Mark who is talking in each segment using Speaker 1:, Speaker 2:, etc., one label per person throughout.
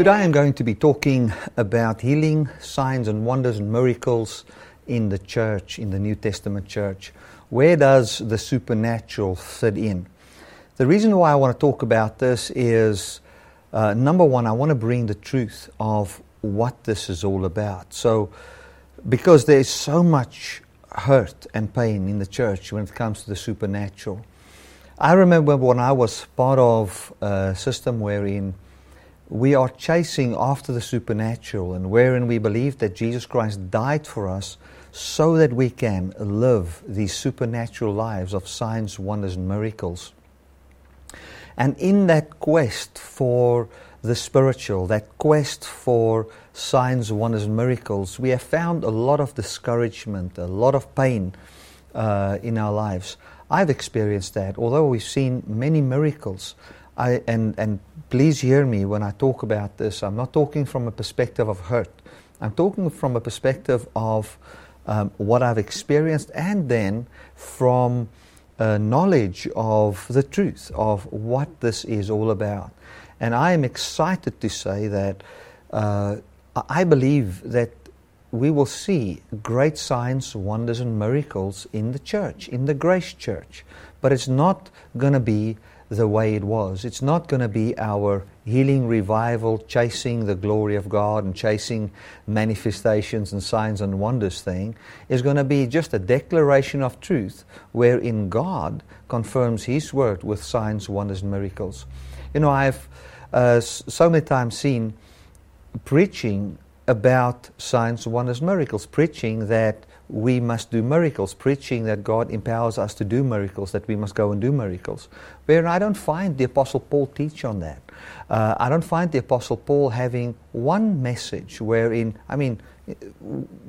Speaker 1: Today I'm going to be talking about healing, signs and wonders and miracles in the church, in the New Testament church. Where does the supernatural fit in? The reason why I want to talk about this is uh, number one, I want to bring the truth of what this is all about. So, because there's so much hurt and pain in the church when it comes to the supernatural. I remember when I was part of a system wherein we are chasing after the supernatural and wherein we believe that Jesus Christ died for us so that we can live these supernatural lives of signs, wonders, and miracles. And in that quest for the spiritual, that quest for signs, wonders, and miracles, we have found a lot of discouragement, a lot of pain uh, in our lives. I've experienced that. Although we've seen many miracles, I, and, and please hear me when I talk about this. I'm not talking from a perspective of hurt. I'm talking from a perspective of um, what I've experienced and then from uh, knowledge of the truth of what this is all about. And I am excited to say that uh, I believe that we will see great signs, wonders, and miracles in the church, in the Grace Church. But it's not going to be the way it was. It's not going to be our healing revival, chasing the glory of God and chasing manifestations and signs and wonders thing. It's going to be just a declaration of truth wherein God confirms His word with signs, wonders, and miracles. You know, I've uh, so many times seen preaching about signs, wonders, miracles, preaching that we must do miracles, preaching that God empowers us to do miracles, that we must go and do miracles. Where I don't find the Apostle Paul teach on that. Uh, I don't find the Apostle Paul having one message wherein, I mean,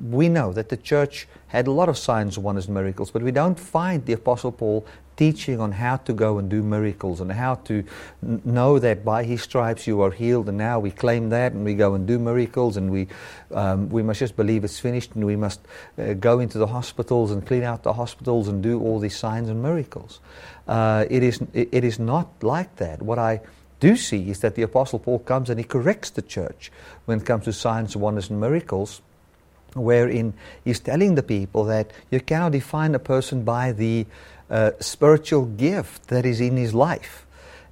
Speaker 1: we know that the church had a lot of signs, wonders, miracles, but we don't find the Apostle Paul teaching on how to go and do miracles and how to n- know that by his stripes you are healed. And now we claim that and we go and do miracles and we, um, we must just believe it's finished and we must uh, go into the hospitals and clean out the hospitals and do all these signs and miracles. Uh, it, is, it, it is not like that. What I do see is that the Apostle Paul comes and he corrects the church when it comes to signs, wonders, and miracles wherein he's telling the people that you cannot define a person by the uh, spiritual gift that is in his life,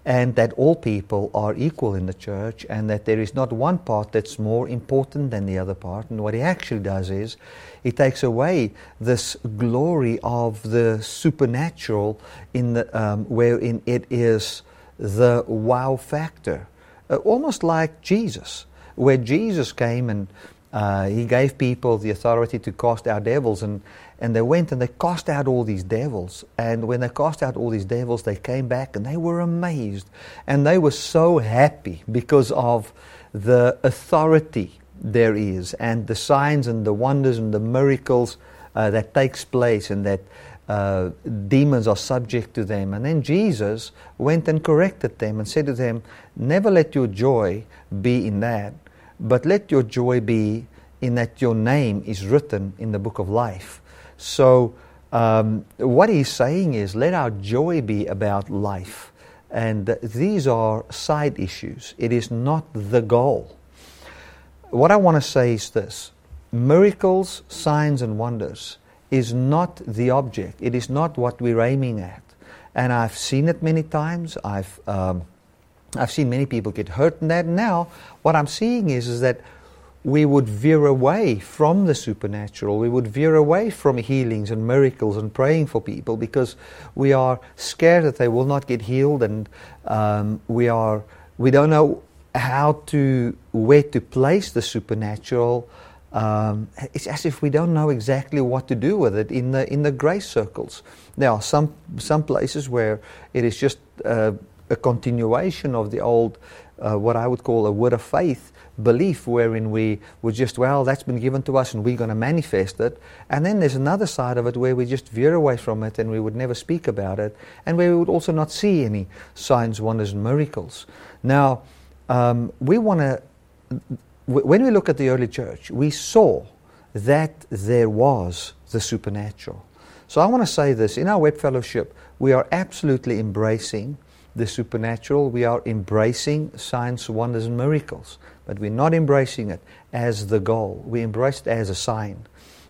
Speaker 1: and that all people are equal in the church, and that there is not one part that's more important than the other part. And what he actually does is he takes away this glory of the supernatural in the, um, wherein it is the wow factor, uh, almost like Jesus, where Jesus came and uh, he gave people the authority to cast out devils, and, and they went and they cast out all these devils. And when they cast out all these devils, they came back and they were amazed. And they were so happy because of the authority there is, and the signs and the wonders and the miracles uh, that takes place, and that uh, demons are subject to them. And then Jesus went and corrected them and said to them, Never let your joy be in that but let your joy be in that your name is written in the book of life. So, um, what he's saying is, let our joy be about life. And these are side issues, it is not the goal. What I want to say is this miracles, signs, and wonders is not the object, it is not what we're aiming at. And I've seen it many times. I've um, I've seen many people get hurt in that. Now, what I'm seeing is, is that we would veer away from the supernatural. We would veer away from healings and miracles and praying for people because we are scared that they will not get healed, and um, we are we don't know how to where to place the supernatural. Um, it's as if we don't know exactly what to do with it in the in the grace circles. There are some some places where it is just uh, a continuation of the old, uh, what I would call a word of faith belief, wherein we were just, well, that's been given to us and we're going to manifest it. And then there's another side of it where we just veer away from it and we would never speak about it, and where we would also not see any signs, wonders, and miracles. Now, um, we want to, when we look at the early church, we saw that there was the supernatural. So I want to say this in our web fellowship, we are absolutely embracing the supernatural. We are embracing signs, wonders, and miracles. But we're not embracing it as the goal. We embrace it as a sign.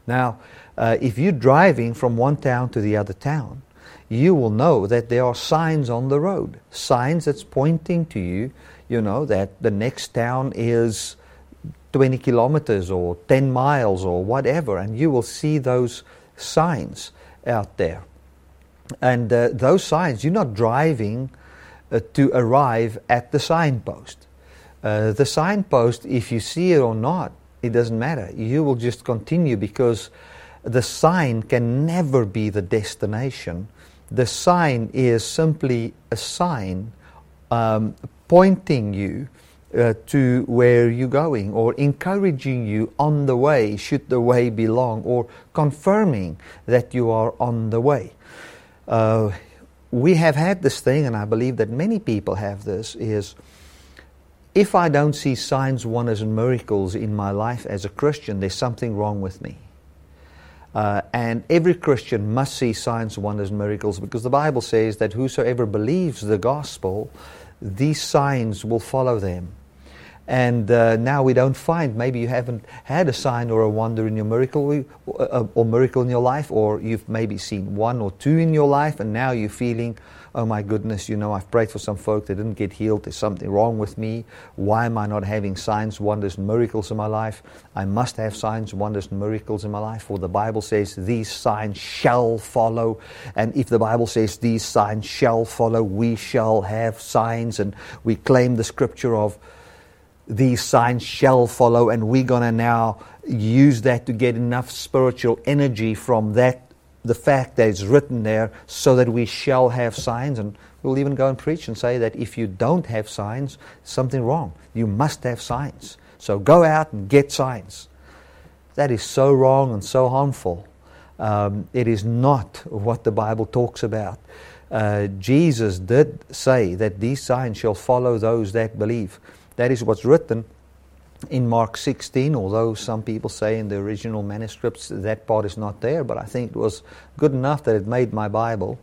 Speaker 1: Now, uh, if you're driving from one town to the other town, you will know that there are signs on the road, signs that's pointing to you, you know, that the next town is 20 kilometers or 10 miles or whatever, and you will see those signs out there. And uh, those signs, you're not driving uh, to arrive at the signpost. Uh, the signpost, if you see it or not, it doesn't matter. You will just continue because the sign can never be the destination. The sign is simply a sign um, pointing you uh, to where you're going or encouraging you on the way, should the way be long, or confirming that you are on the way. Uh, we have had this thing, and I believe that many people have this, is if I don't see signs, wonders, and miracles in my life as a Christian, there's something wrong with me. Uh, and every Christian must see signs, wonders, and miracles because the Bible says that whosoever believes the gospel, these signs will follow them. And uh, now we don't find, maybe you haven't had a sign or a wonder in your miracle or, uh, or miracle in your life, or you've maybe seen one or two in your life, and now you're feeling, oh my goodness, you know, I've prayed for some folk that didn't get healed. There's something wrong with me. Why am I not having signs, wonders, miracles in my life? I must have signs, wonders, miracles in my life. For the Bible says, these signs shall follow. And if the Bible says, these signs shall follow, we shall have signs. And we claim the scripture of, these signs shall follow, and we're going to now use that to get enough spiritual energy from that, the fact that it's written there, so that we shall have signs. And we'll even go and preach and say that if you don't have signs, something wrong. You must have signs. So go out and get signs. That is so wrong and so harmful. Um, it is not what the Bible talks about. Uh, Jesus did say that these signs shall follow those that believe. That is what's written in Mark 16, although some people say in the original manuscripts that part is not there, but I think it was good enough that it made my Bible.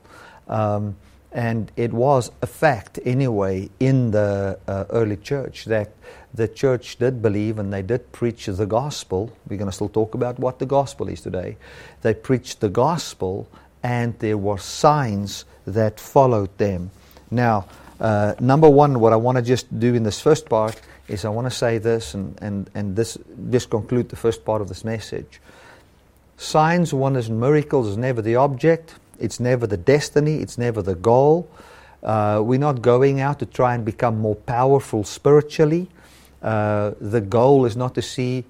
Speaker 1: Um, and it was a fact anyway in the uh, early church that the church did believe and they did preach the gospel. We're going to still talk about what the gospel is today. They preached the gospel and there were signs that followed them. Now, uh, number one, what I want to just do in this first part is I want to say this and, and, and this just conclude the first part of this message. Signs, wonders, and miracles is never the object, it's never the destiny, it's never the goal. Uh, we're not going out to try and become more powerful spiritually. Uh, the goal is not to see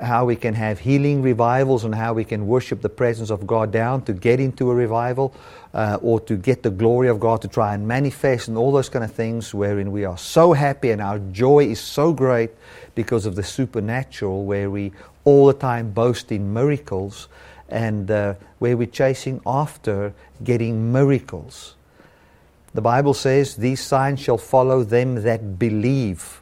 Speaker 1: how we can have healing revivals and how we can worship the presence of God down to get into a revival uh, or to get the glory of God to try and manifest and all those kind of things wherein we are so happy and our joy is so great because of the supernatural where we all the time boast in miracles and uh, where we're chasing after getting miracles. The Bible says, These signs shall follow them that believe.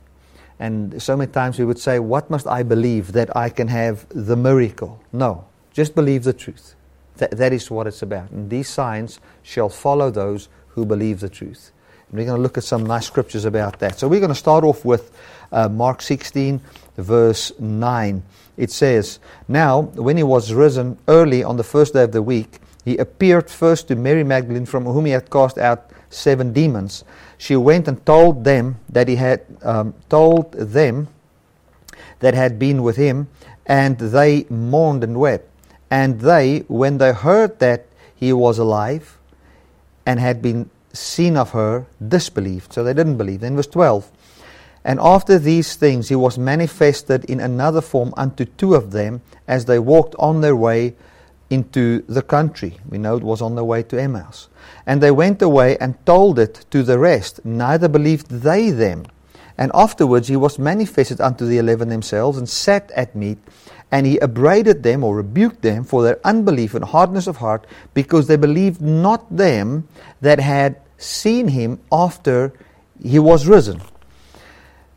Speaker 1: And so many times we would say, What must I believe that I can have the miracle? No, just believe the truth. That, that is what it's about. And these signs shall follow those who believe the truth. And we're going to look at some nice scriptures about that. So we're going to start off with uh, Mark 16, verse 9. It says, Now, when he was risen early on the first day of the week, he appeared first to Mary Magdalene, from whom he had cast out seven demons she went and told them that he had um, told them that had been with him, and they mourned and wept. And they, when they heard that he was alive and had been seen of her, disbelieved. So they didn't believe. Then verse 12. And after these things he was manifested in another form unto two of them as they walked on their way into the country. We know it was on the way to Emmaus. And they went away and told it to the rest, neither believed they them. And afterwards he was manifested unto the eleven themselves, and sat at meat, and he upbraided them or rebuked them for their unbelief and hardness of heart, because they believed not them that had seen him after he was risen.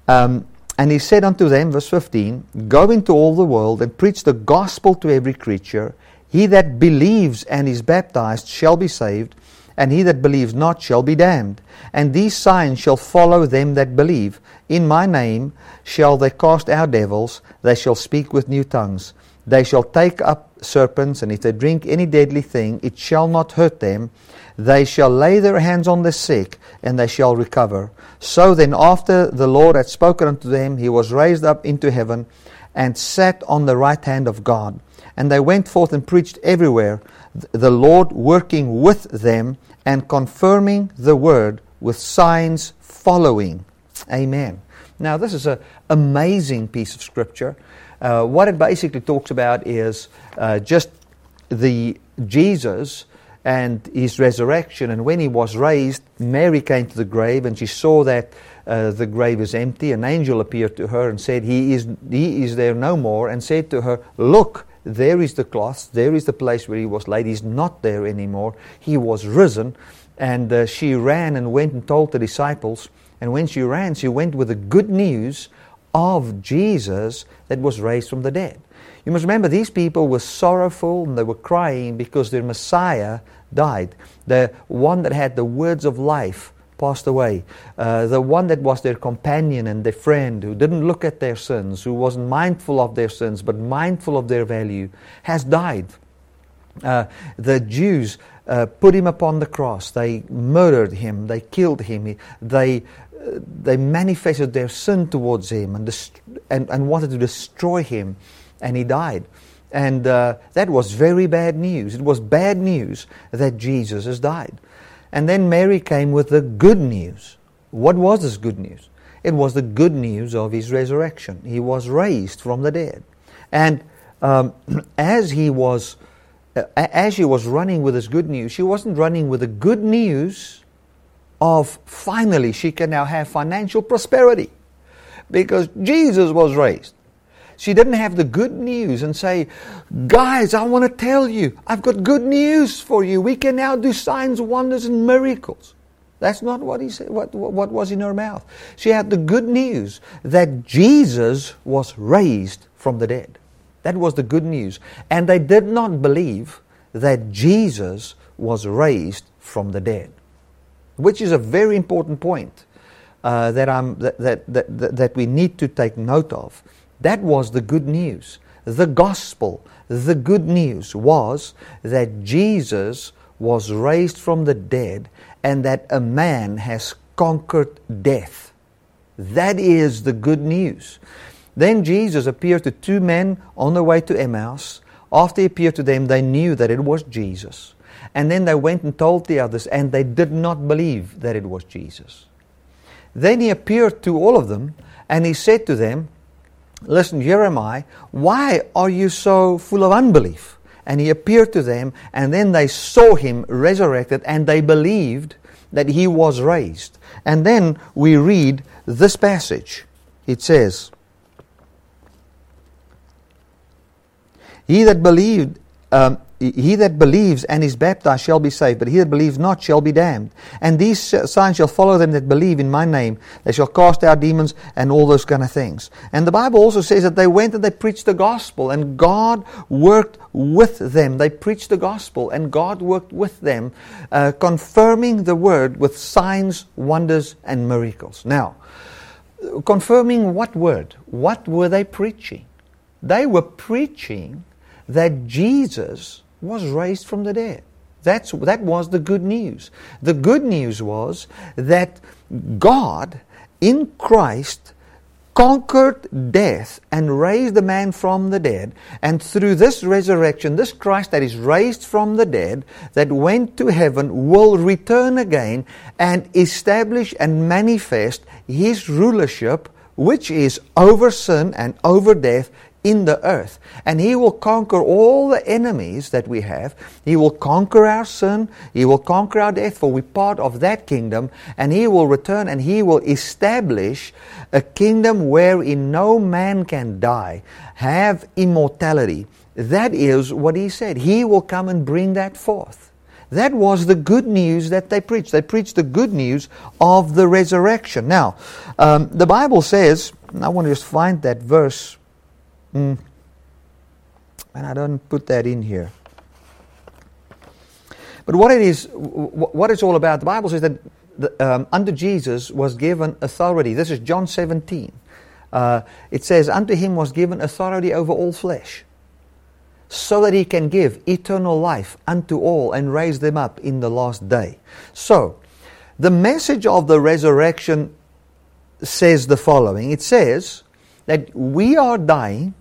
Speaker 1: Um, and he said unto them, verse 15, Go into all the world and preach the gospel to every creature. He that believes and is baptized shall be saved, and he that believes not shall be damned. And these signs shall follow them that believe. In my name shall they cast out devils, they shall speak with new tongues. They shall take up serpents, and if they drink any deadly thing, it shall not hurt them. They shall lay their hands on the sick, and they shall recover. So then, after the Lord had spoken unto them, he was raised up into heaven, and sat on the right hand of God. And they went forth and preached everywhere, the Lord working with them and confirming the word with signs following. Amen. Now, this is an amazing piece of scripture. Uh, what it basically talks about is uh, just the Jesus and his resurrection. And when he was raised, Mary came to the grave and she saw that uh, the grave is empty. An angel appeared to her and said, he is, he is there no more, and said to her, Look, there is the cloth, there is the place where he was laid. He's not there anymore. He was risen. And uh, she ran and went and told the disciples. And when she ran, she went with the good news of Jesus that was raised from the dead. You must remember, these people were sorrowful and they were crying because their Messiah died. The one that had the words of life passed away. Uh, the one that was their companion and their friend, who didn't look at their sins, who wasn't mindful of their sins, but mindful of their value, has died. Uh, the Jews uh, put him upon the cross. They murdered him. They killed him. They, uh, they manifested their sin towards him and, dest- and, and wanted to destroy him. And he died. And uh, that was very bad news. It was bad news that Jesus has died. And then Mary came with the good news. What was this good news? It was the good news of his resurrection. He was raised from the dead. And um, as he was uh, as she was running with this good news, she wasn't running with the good news of finally she can now have financial prosperity because Jesus was raised. She didn't have the good news and say, Guys, I want to tell you, I've got good news for you. We can now do signs, wonders, and miracles. That's not what he said, what, what was in her mouth. She had the good news that Jesus was raised from the dead. That was the good news. And they did not believe that Jesus was raised from the dead, which is a very important point uh, that, I'm, that, that, that, that we need to take note of. That was the good news. The gospel, the good news was that Jesus was raised from the dead and that a man has conquered death. That is the good news. Then Jesus appeared to two men on the way to Emmaus. After he appeared to them, they knew that it was Jesus. And then they went and told the others, and they did not believe that it was Jesus. Then he appeared to all of them, and he said to them, Listen, Jeremiah, why are you so full of unbelief? And he appeared to them, and then they saw him resurrected, and they believed that he was raised. And then we read this passage. It says, He that believed, um, he that believes and is baptized shall be saved, but he that believes not shall be damned. And these signs shall follow them that believe in my name. They shall cast out demons and all those kind of things. And the Bible also says that they went and they preached the gospel, and God worked with them. They preached the gospel, and God worked with them, uh, confirming the word with signs, wonders, and miracles. Now, confirming what word? What were they preaching? They were preaching that Jesus was raised from the dead. That's, that was the good news. The good news was that God in Christ conquered death and raised the man from the dead. And through this resurrection, this Christ that is raised from the dead, that went to heaven, will return again and establish and manifest his rulership, which is over sin and over death in the earth. And He will conquer all the enemies that we have. He will conquer our sin. He will conquer our death, for we're part of that kingdom. And He will return and He will establish a kingdom wherein no man can die, have immortality. That is what He said. He will come and bring that forth. That was the good news that they preached. They preached the good news of the resurrection. Now, um, the Bible says, I want to just find that verse Mm. And I don't put that in here. But what it is, what it's all about, the Bible says that the, um, under Jesus was given authority. This is John 17. Uh, it says, Unto him was given authority over all flesh, so that he can give eternal life unto all and raise them up in the last day. So, the message of the resurrection says the following it says that we are dying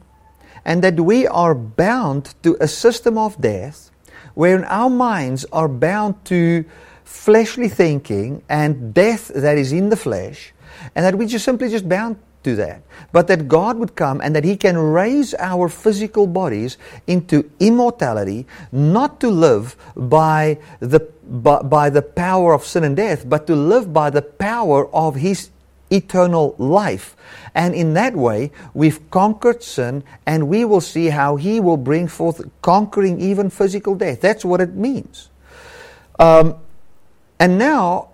Speaker 1: and that we are bound to a system of death wherein our minds are bound to fleshly thinking and death that is in the flesh, and that we just simply just bound to that. But that God would come and that He can raise our physical bodies into immortality, not to live by the, by, by the power of sin and death, but to live by the power of His eternal life. And in that way, we've conquered sin, and we will see how He will bring forth conquering even physical death. That's what it means. Um, and now,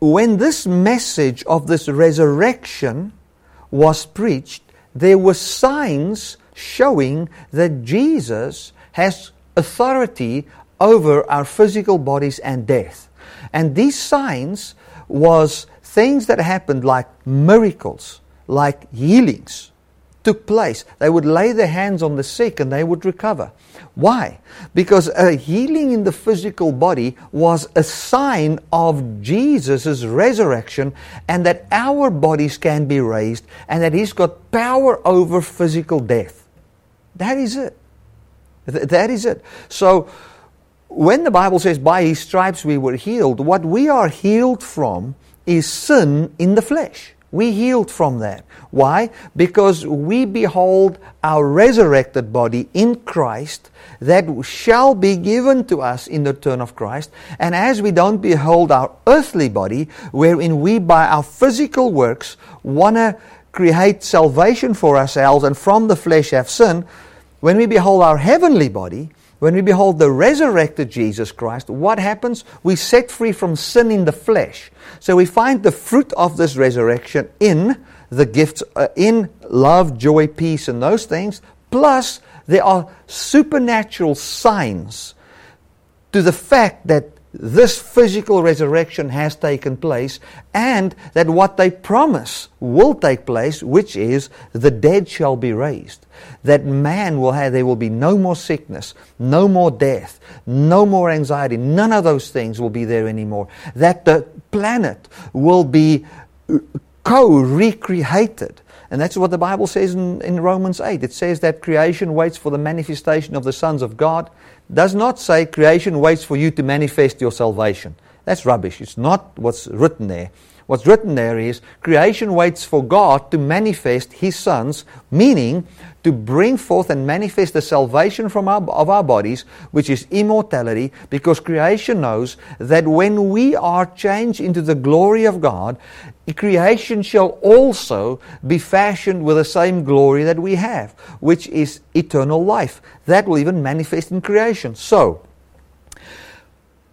Speaker 1: when this message of this resurrection was preached, there were signs showing that Jesus has authority over our physical bodies and death. And these signs was things that happened like miracles, like healings took place. They would lay their hands on the sick and they would recover. Why? Because a healing in the physical body was a sign of Jesus' resurrection and that our bodies can be raised and that He's got power over physical death. That is it. That is it. So, when the Bible says, by His stripes we were healed, what we are healed from is sin in the flesh. We healed from that. Why? Because we behold our resurrected body in Christ that shall be given to us in the turn of Christ. And as we don't behold our earthly body, wherein we by our physical works want to create salvation for ourselves and from the flesh have sin, when we behold our heavenly body, when we behold the resurrected Jesus Christ, what happens? We set free from sin in the flesh. So we find the fruit of this resurrection in the gifts, uh, in love, joy, peace, and those things. Plus, there are supernatural signs to the fact that this physical resurrection has taken place and that what they promise will take place, which is the dead shall be raised. That man will have, there will be no more sickness, no more death, no more anxiety. None of those things will be there anymore. That the planet will be uh, co recreated. And that's what the Bible says in, in Romans 8. It says that creation waits for the manifestation of the sons of God does not say creation waits for you to manifest your salvation. That's rubbish. It's not what's written there. What's written there is creation waits for God to manifest His sons, meaning to bring forth and manifest the salvation from our, of our bodies, which is immortality, because creation knows that when we are changed into the glory of God, creation shall also be fashioned with the same glory that we have, which is eternal life. That will even manifest in creation. So,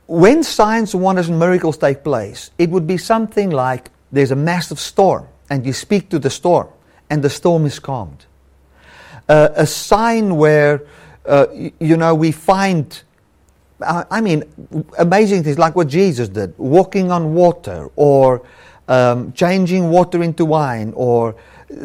Speaker 1: when signs, wonders, and miracles take place, it would be something like there's a massive storm, and you speak to the storm, and the storm is calmed. Uh, a sign where, uh, you know, we find, I mean, amazing things like what Jesus did, walking on water, or um, changing water into wine, or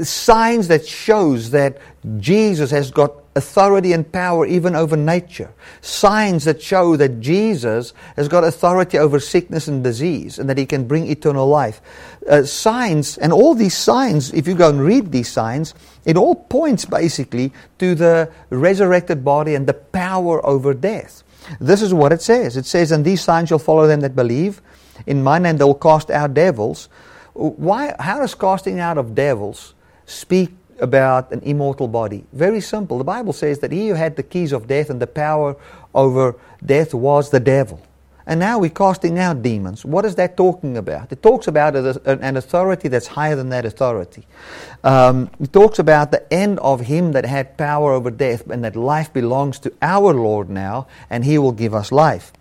Speaker 1: signs that shows that Jesus has got authority and power even over nature. Signs that show that Jesus has got authority over sickness and disease and that he can bring eternal life. Uh, signs, and all these signs, if you go and read these signs, it all points basically to the resurrected body and the power over death. This is what it says. It says, And these signs shall follow them that believe. In my name they will cast out devils. Why, how does casting out of devils speak about an immortal body? Very simple. The Bible says that he who had the keys of death and the power over death was the devil. And now we're casting out demons. What is that talking about? It talks about an authority that's higher than that authority. Um, it talks about the end of him that had power over death and that life belongs to our Lord now and he will give us life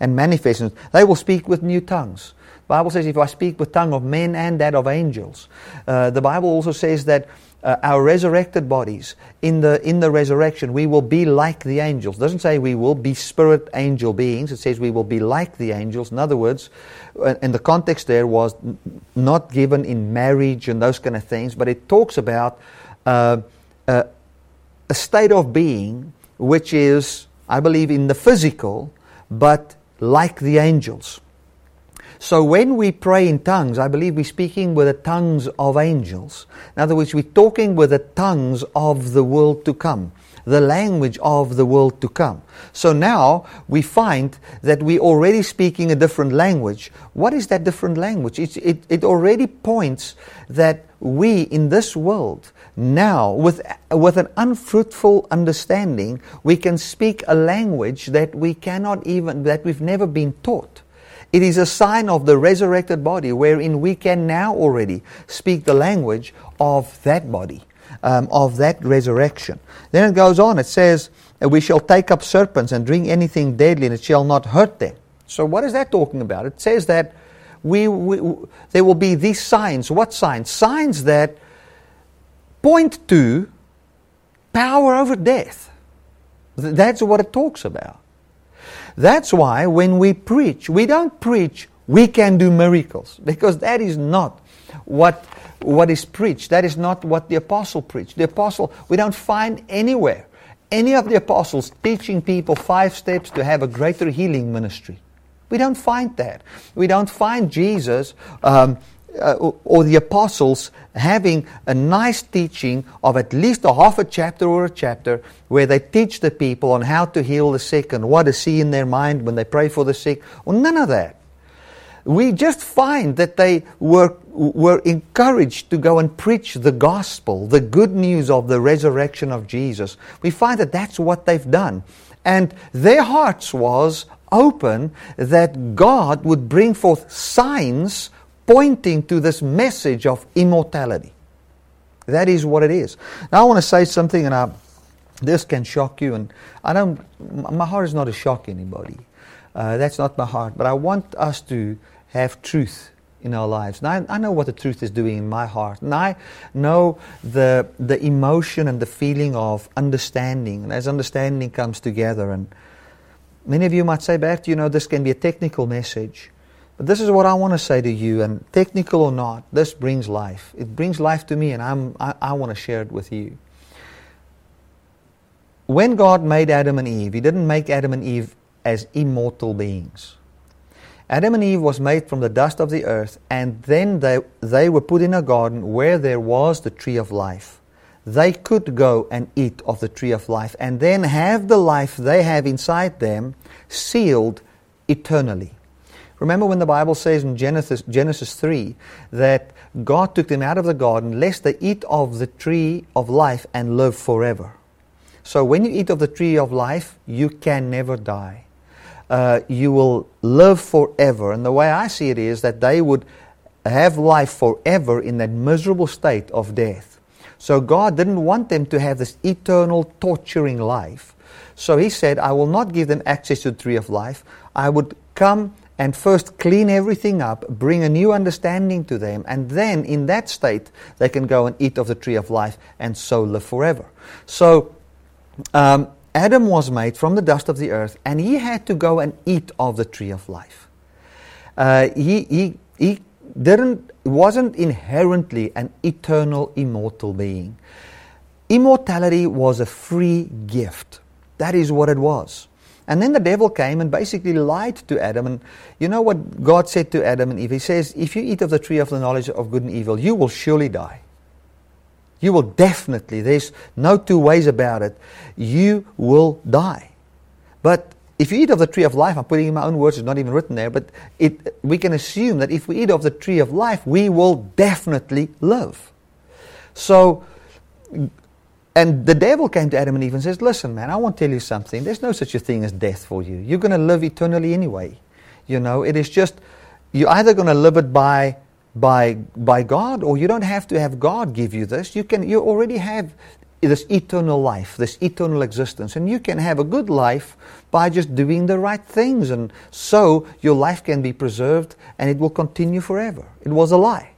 Speaker 1: and manifestations. They will speak with new tongues. Bible says, if I speak with tongue of men and that of angels. Uh, the Bible also says that uh, our resurrected bodies, in the, in the resurrection, we will be like the angels. It doesn't say we will be spirit angel beings. It says we will be like the angels. In other words, uh, and the context there was not given in marriage and those kind of things, but it talks about uh, uh, a state of being which is, I believe, in the physical, but like the angels. So when we pray in tongues, I believe we're speaking with the tongues of angels. In other words, we're talking with the tongues of the world to come, the language of the world to come. So now we find that we're already speaking a different language. What is that different language? It, it, it already points that we in this world now, with, with an unfruitful understanding, we can speak a language that we cannot even, that we've never been taught. It is a sign of the resurrected body wherein we can now already speak the language of that body, um, of that resurrection. Then it goes on, it says, We shall take up serpents and drink anything deadly, and it shall not hurt them. So, what is that talking about? It says that we, we, there will be these signs. What signs? Signs that point to power over death. That's what it talks about. That's why when we preach, we don't preach we can do miracles because that is not what what is preached. That is not what the apostle preached. The apostle, we don't find anywhere any of the apostles teaching people five steps to have a greater healing ministry. We don't find that. We don't find Jesus um, uh, or the apostles having a nice teaching of at least a half a chapter or a chapter where they teach the people on how to heal the sick and what to see in their mind when they pray for the sick. Well, none of that. We just find that they were, were encouraged to go and preach the gospel, the good news of the resurrection of Jesus. We find that that's what they've done. And their hearts was open that God would bring forth signs pointing to this message of immortality. That is what it is. Now I want to say something, and I, this can shock you. And I don't. My heart is not to shock anybody. Uh, that's not my heart. But I want us to have truth in our lives. And I, I, know what the truth is doing in my heart. And I know the, the emotion and the feeling of understanding. And as understanding comes together, and many of you might say, Bert, you know, this can be a technical message. But this is what I want to say to you, and technical or not, this brings life. It brings life to me, and I'm, I, I want to share it with you. When God made Adam and Eve, He didn't make Adam and Eve as immortal beings. Adam and Eve was made from the dust of the earth, and then they, they were put in a garden where there was the tree of life. They could go and eat of the tree of life, and then have the life they have inside them sealed eternally. Remember when the Bible says in Genesis, Genesis 3 that God took them out of the garden lest they eat of the tree of life and live forever. So when you eat of the tree of life, you can never die. Uh, you will live forever. And the way I see it is that they would have life forever in that miserable state of death. So God didn't want them to have this eternal torturing life. So He said, I will not give them access to the tree of life. I would come and first clean everything up, bring a new understanding to them, and then in that state they can go and eat of the tree of life and so live forever. So um, Adam was made from the dust of the earth, and he had to go and eat of the tree of life. Uh, he, he, he didn't, wasn't inherently an eternal, immortal being. Immortality was a free gift. That is what it was. And then the devil came and basically lied to Adam. And you know what God said to Adam and Eve? He says, If you eat of the tree of the knowledge of good and evil, you will surely die. You will definitely, there's no two ways about it, you will die. But if you eat of the tree of life, I'm putting in my own words, it's not even written there, but it, we can assume that if we eat of the tree of life, we will definitely live. So and the devil came to Adam and Eve and says, Listen, man, I want to tell you something. There's no such a thing as death for you. You're going to live eternally anyway. You know, it is just, you're either going to live it by, by, by God or you don't have to have God give you this. You, can, you already have this eternal life, this eternal existence. And you can have a good life by just doing the right things. And so your life can be preserved and it will continue forever. It was a lie.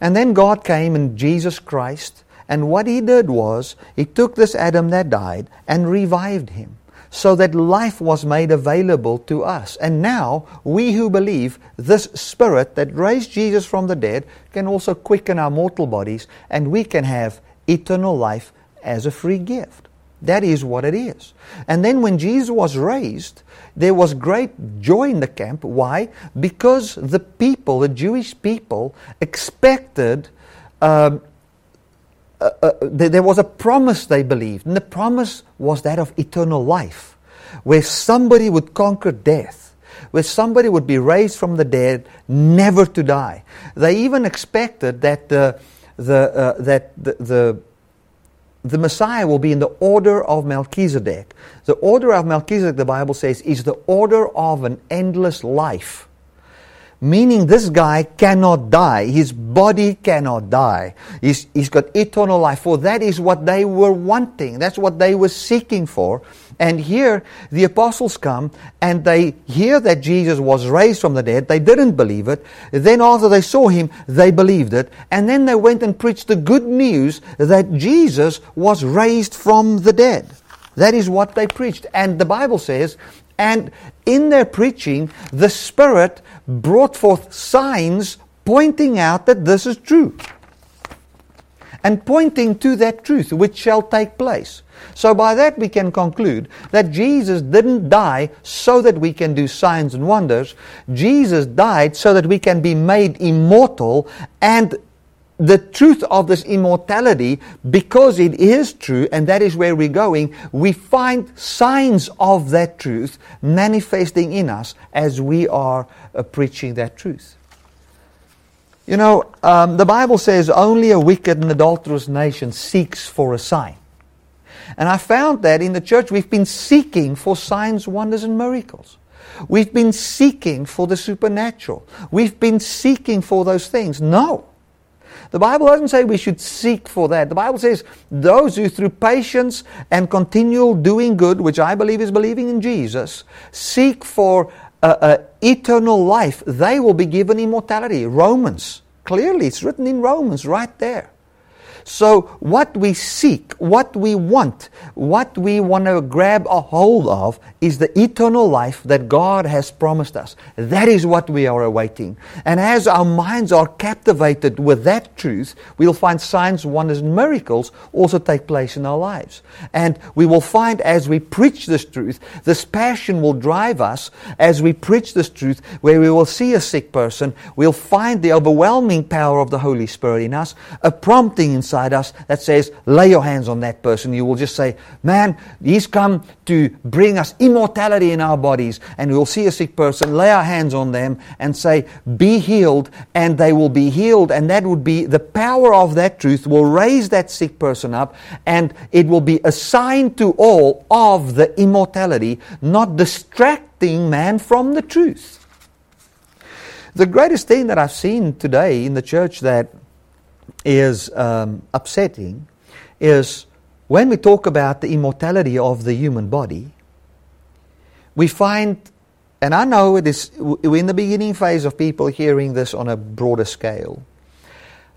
Speaker 1: And then God came and Jesus Christ, and what He did was He took this Adam that died and revived him so that life was made available to us. And now, we who believe, this Spirit that raised Jesus from the dead can also quicken our mortal bodies, and we can have eternal life as a free gift. That is what it is. And then when Jesus was raised, there was great joy in the camp. Why? Because the people, the Jewish people, expected. Um, uh, uh, there was a promise they believed, and the promise was that of eternal life, where somebody would conquer death, where somebody would be raised from the dead, never to die. They even expected that the, the, uh, that the, the, the Messiah will be in the order of Melchizedek. The order of Melchizedek, the Bible says, is the order of an endless life meaning this guy cannot die. His body cannot die. He's, he's got eternal life. For that is what they were wanting. That's what they were seeking for. And here the apostles come and they hear that Jesus was raised from the dead. They didn't believe it. Then after they saw him, they believed it. And then they went and preached the good news that Jesus was raised from the dead. That is what they preached. And the Bible says and in their preaching, the Spirit brought forth signs pointing out that this is true. And pointing to that truth which shall take place. So, by that, we can conclude that Jesus didn't die so that we can do signs and wonders. Jesus died so that we can be made immortal and the truth of this immortality, because it is true, and that is where we're going, we find signs of that truth manifesting in us as we are uh, preaching that truth. You know, um, the Bible says only a wicked and adulterous nation seeks for a sign. And I found that in the church we've been seeking for signs, wonders, and miracles. We've been seeking for the supernatural. We've been seeking for those things. No. The Bible doesn't say we should seek for that. The Bible says those who through patience and continual doing good, which I believe is believing in Jesus, seek for uh, uh, eternal life, they will be given immortality. Romans. Clearly, it's written in Romans right there. So, what we seek, what we want, what we want to grab a hold of is the eternal life that God has promised us. That is what we are awaiting. And as our minds are captivated with that truth, we'll find signs, wonders, and miracles also take place in our lives. And we will find as we preach this truth, this passion will drive us as we preach this truth, where we will see a sick person, we'll find the overwhelming power of the Holy Spirit in us, a prompting inside us that says, lay your hands on that person. You will just say, man, he's come to bring us immortality in our bodies. And we'll see a sick person, lay our hands on them and say, be healed, and they will be healed. And that would be the power of that truth will raise that sick person up, and it will be a sign to all of the immortality, not distracting man from the truth. The greatest thing that I've seen today in the church that is um, upsetting is when we talk about the immortality of the human body, we find, and I know it is, we're in the beginning phase of people hearing this on a broader scale.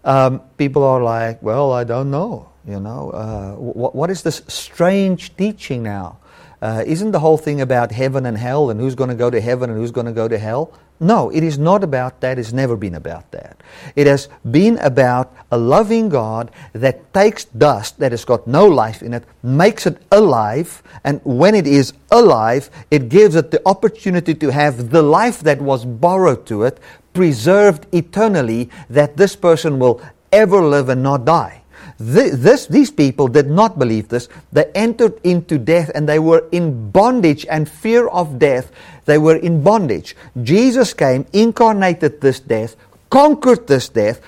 Speaker 1: Um, people are like, well, I don't know, you know, uh, what, is this strange teaching now? Uh, isn't the whole thing about heaven and hell and who's going to go to heaven and who's going to go to hell? No, it is not about that. It's never been about that. It has been about a loving God that takes dust that has got no life in it, makes it alive, and when it is alive, it gives it the opportunity to have the life that was borrowed to it preserved eternally, that this person will ever live and not die. This, these people did not believe this. They entered into death and they were in bondage and fear of death. They were in bondage. Jesus came, incarnated this death, conquered this death,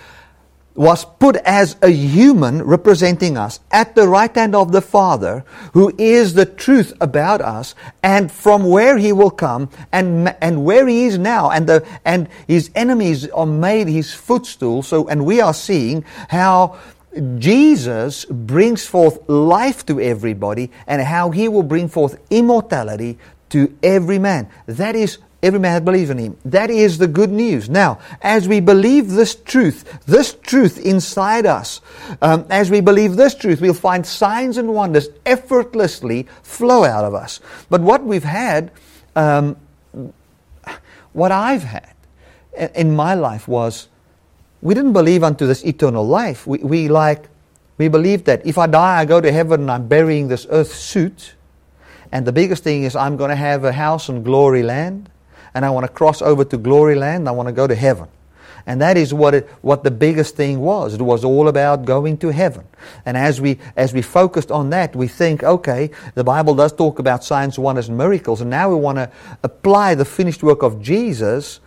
Speaker 1: was put as a human representing us at the right hand of the Father, who is the truth about us, and from where he will come, and, and where he is now, and, the, and his enemies are made his footstool. So, and we are seeing how Jesus brings forth life to everybody and how he will bring forth immortality to every man. That is Every man that believes in him. That is the good news. Now, as we believe this truth, this truth inside us, um, as we believe this truth, we'll find signs and wonders effortlessly flow out of us. But what we've had, um, what I've had in my life was, we didn't believe unto this eternal life. We, we like, we believed that if I die, I go to heaven and I'm burying this earth suit. And the biggest thing is I'm going to have a house in glory land and I want to cross over to glory land. I want to go to heaven. And that is what, it, what the biggest thing was. It was all about going to heaven. And as we, as we focused on that, we think, okay, the Bible does talk about signs, wonders, and miracles. And now we want to apply the finished work of Jesus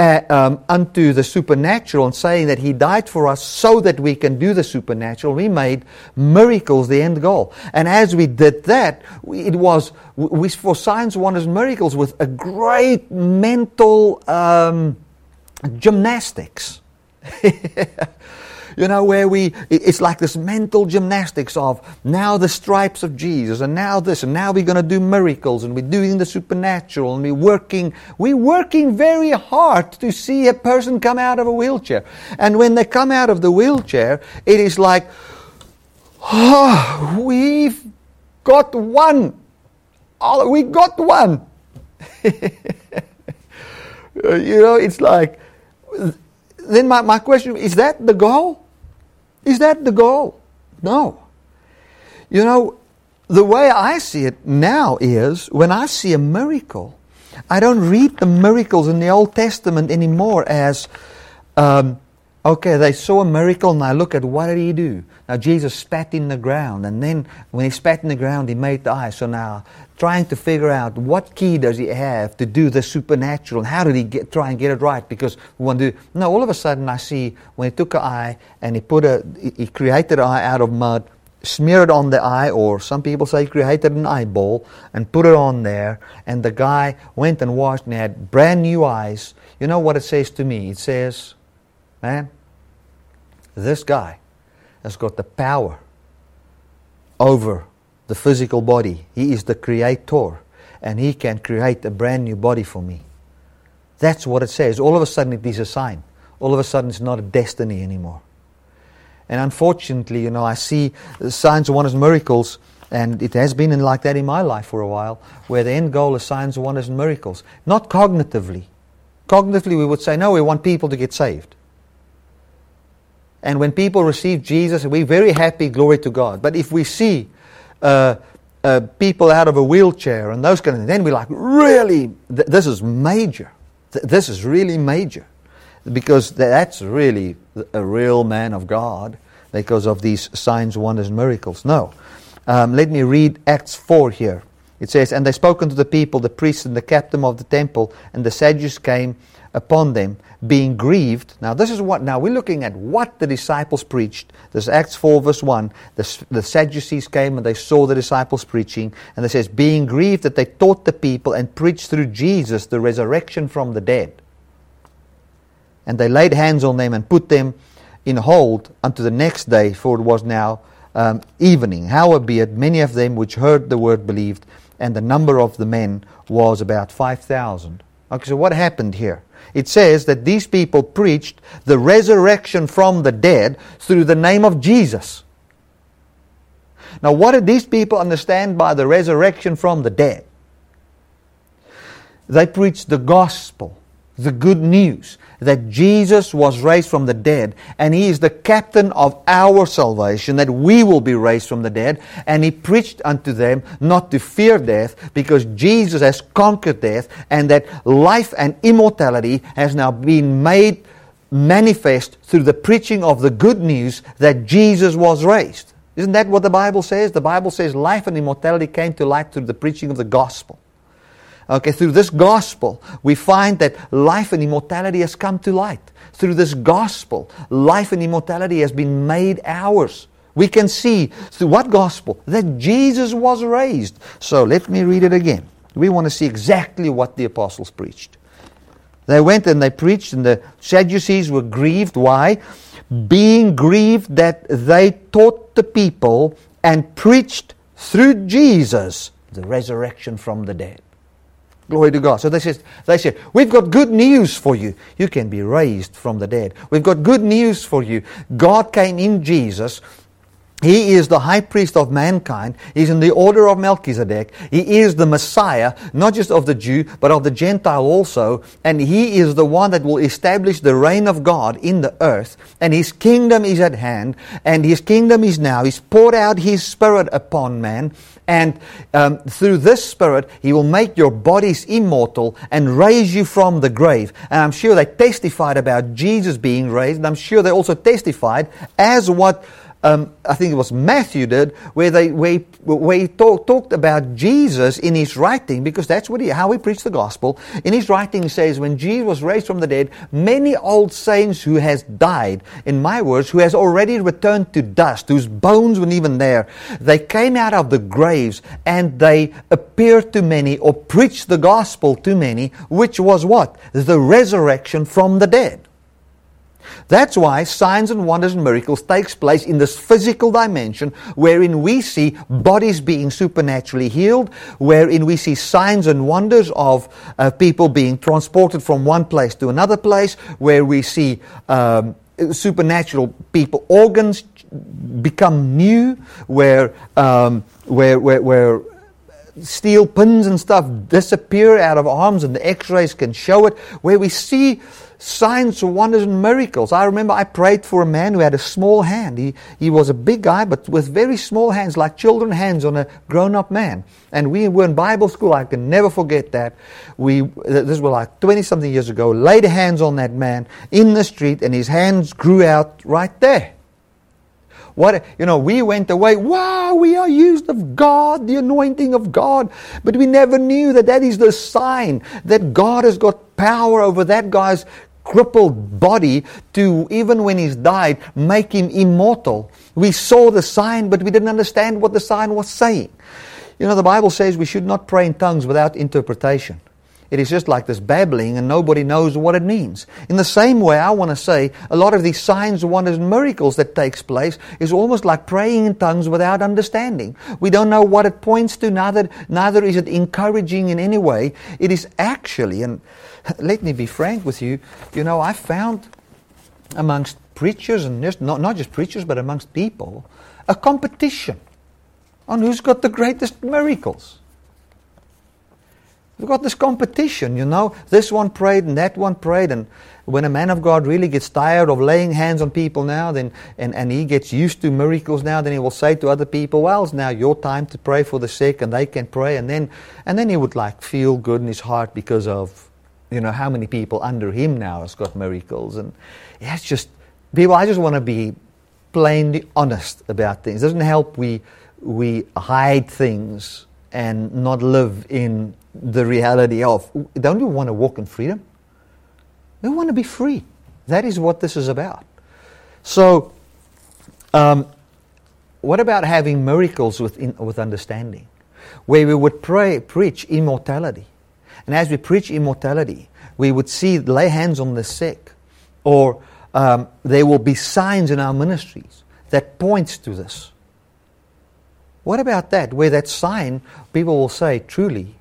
Speaker 1: uh, um, unto the supernatural and saying that He died for us so that we can do the supernatural. We made miracles the end goal. And as we did that, it was we, for signs, wonders, miracles with a great mental um, gymnastics. you know, where we, it's like this mental gymnastics of now the stripes of Jesus, and now this, and now we're going to do miracles, and we're doing the supernatural, and we're working, we're working very hard to see a person come out of a wheelchair. And when they come out of the wheelchair, it is like, oh, we've got one. Oh, We got one. you know, it's like, then my, my question is that the goal? Is that the goal? No. You know, the way I see it now is when I see a miracle, I don't read the miracles in the Old Testament anymore as, um, okay, they saw a miracle and I look at what did he do? Now Jesus spat in the ground and then when he spat in the ground he made the eye. So now trying to figure out what key does he have to do the supernatural and how did he get, try and get it right because we want to do no all of a sudden i see when he took an eye and he put a he created an eye out of mud smeared on the eye or some people say he created an eyeball and put it on there and the guy went and washed and had brand new eyes you know what it says to me it says man this guy has got the power over the physical body. He is the creator, and He can create a brand new body for me. That's what it says. All of a sudden, it is a sign. All of a sudden, it's not a destiny anymore. And unfortunately, you know, I see signs, of wonders, and miracles, and it has been like that in my life for a while, where the end goal is signs, of wonders, and miracles. Not cognitively. Cognitively, we would say, no, we want people to get saved. And when people receive Jesus, we're very happy, glory to God. But if we see uh, uh, people out of a wheelchair and those kind of things. Then we're like, really, th- this is major. Th- this is really major. Because that's really a real man of God because of these signs, wonders, miracles. No. Um, let me read Acts 4 here. It says, And they spoke unto the people, the priests and the captain of the temple, and the Sadducees came upon them, being grieved. Now, this is what, now we're looking at what the disciples preached. This Acts 4, verse 1. The, the Sadducees came and they saw the disciples preaching, and it says, being grieved that they taught the people and preached through Jesus the resurrection from the dead. And they laid hands on them and put them in hold unto the next day, for it was now um, evening. Howbeit, many of them which heard the word believed, and the number of the men was about 5,000. Okay, so what happened here? It says that these people preached the resurrection from the dead through the name of Jesus. Now, what did these people understand by the resurrection from the dead? They preached the gospel the good news that Jesus was raised from the dead and he is the captain of our salvation, that we will be raised from the dead. And he preached unto them not to fear death because Jesus has conquered death and that life and immortality has now been made manifest through the preaching of the good news that Jesus was raised. Isn't that what the Bible says? The Bible says life and immortality came to light through the preaching of the gospel. Okay, through this gospel, we find that life and immortality has come to light. Through this gospel, life and immortality has been made ours. We can see through what gospel? That Jesus was raised. So let me read it again. We want to see exactly what the apostles preached. They went and they preached, and the Sadducees were grieved. Why? Being grieved that they taught the people and preached through Jesus the resurrection from the dead. Glory to God. So they said, they said, We've got good news for you. You can be raised from the dead. We've got good news for you. God came in Jesus he is the high priest of mankind. He's in the order of Melchizedek. He is the Messiah, not just of the Jew, but of the Gentile also. And he is the one that will establish the reign of God in the earth. And his kingdom is at hand. And his kingdom is now. He's poured out his spirit upon man. And um, through this spirit, he will make your bodies immortal and raise you from the grave. And I'm sure they testified about Jesus being raised. And I'm sure they also testified as what um, I think it was Matthew did, where they where, where he talk, talked about Jesus in his writing, because that's what he, how he preached the gospel. In his writing, he says, when Jesus was raised from the dead, many old saints who has died, in my words, who has already returned to dust, whose bones weren't even there, they came out of the graves and they appeared to many or preached the gospel to many, which was what? The resurrection from the dead. That's why signs and wonders and miracles takes place in this physical dimension wherein we see bodies being supernaturally healed, wherein we see signs and wonders of uh, people being transported from one place to another place, where we see um, supernatural people organs become new, where, um, where, where, where steel pins and stuff disappear out of arms and the x-rays can show it, where we see signs, wonders, and miracles. I remember I prayed for a man who had a small hand. He, he was a big guy, but with very small hands, like children hands on a grown up man. And we were in Bible school. I can never forget that. We, this was like 20 something years ago, laid hands on that man in the street, and his hands grew out right there. What, you know, we went away, wow, we are used of God, the anointing of God. But we never knew that that is the sign that God has got power over that guy's crippled body to, even when he's died, make him immortal. We saw the sign, but we didn't understand what the sign was saying. You know, the Bible says we should not pray in tongues without interpretation. It is just like this babbling and nobody knows what it means. In the same way, I want to say a lot of these signs, wonders, and miracles that takes place is almost like praying in tongues without understanding. We don't know what it points to, neither, neither is it encouraging in any way. It is actually, and let me be frank with you, you know, I found amongst preachers, and just, not, not just preachers, but amongst people, a competition on who's got the greatest miracles. We've got this competition, you know. This one prayed and that one prayed. And when a man of God really gets tired of laying hands on people now, then and, and he gets used to miracles now, then he will say to other people, Well, it's now your time to pray for the sick and they can pray and then and then he would like feel good in his heart because of you know how many people under him now has got miracles. And it's just people I just want to be plainly honest about things. It doesn't help we we hide things and not live in the reality of don't we want to walk in freedom? We want to be free. That is what this is about. So, um, what about having miracles with, with understanding? Where we would pray, preach immortality. And as we preach immortality, we would see, lay hands on the sick. Or um, there will be signs in our ministries that points to this. What about that? Where that sign, people will say, truly,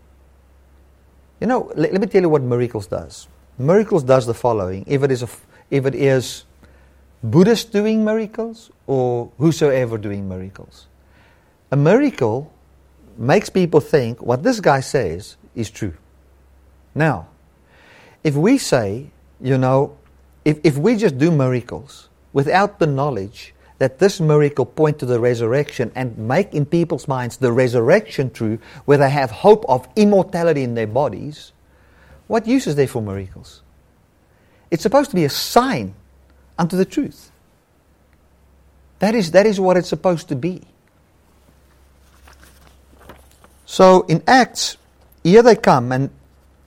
Speaker 1: you know, let, let, me tell you what miracles does. Miracles does the following. If it is, a, if it is Buddhist doing miracles or whosoever doing miracles, a miracle makes people think what this guy says is true. Now, if we say, you know, if, if we just do miracles without the knowledge that this miracle point to the resurrection and make in people's minds the resurrection true, where they have hope of immortality in their bodies, what use is there for miracles? It's supposed to be a sign unto the truth. That is, that is what it's supposed to be. So in Acts, here they come and,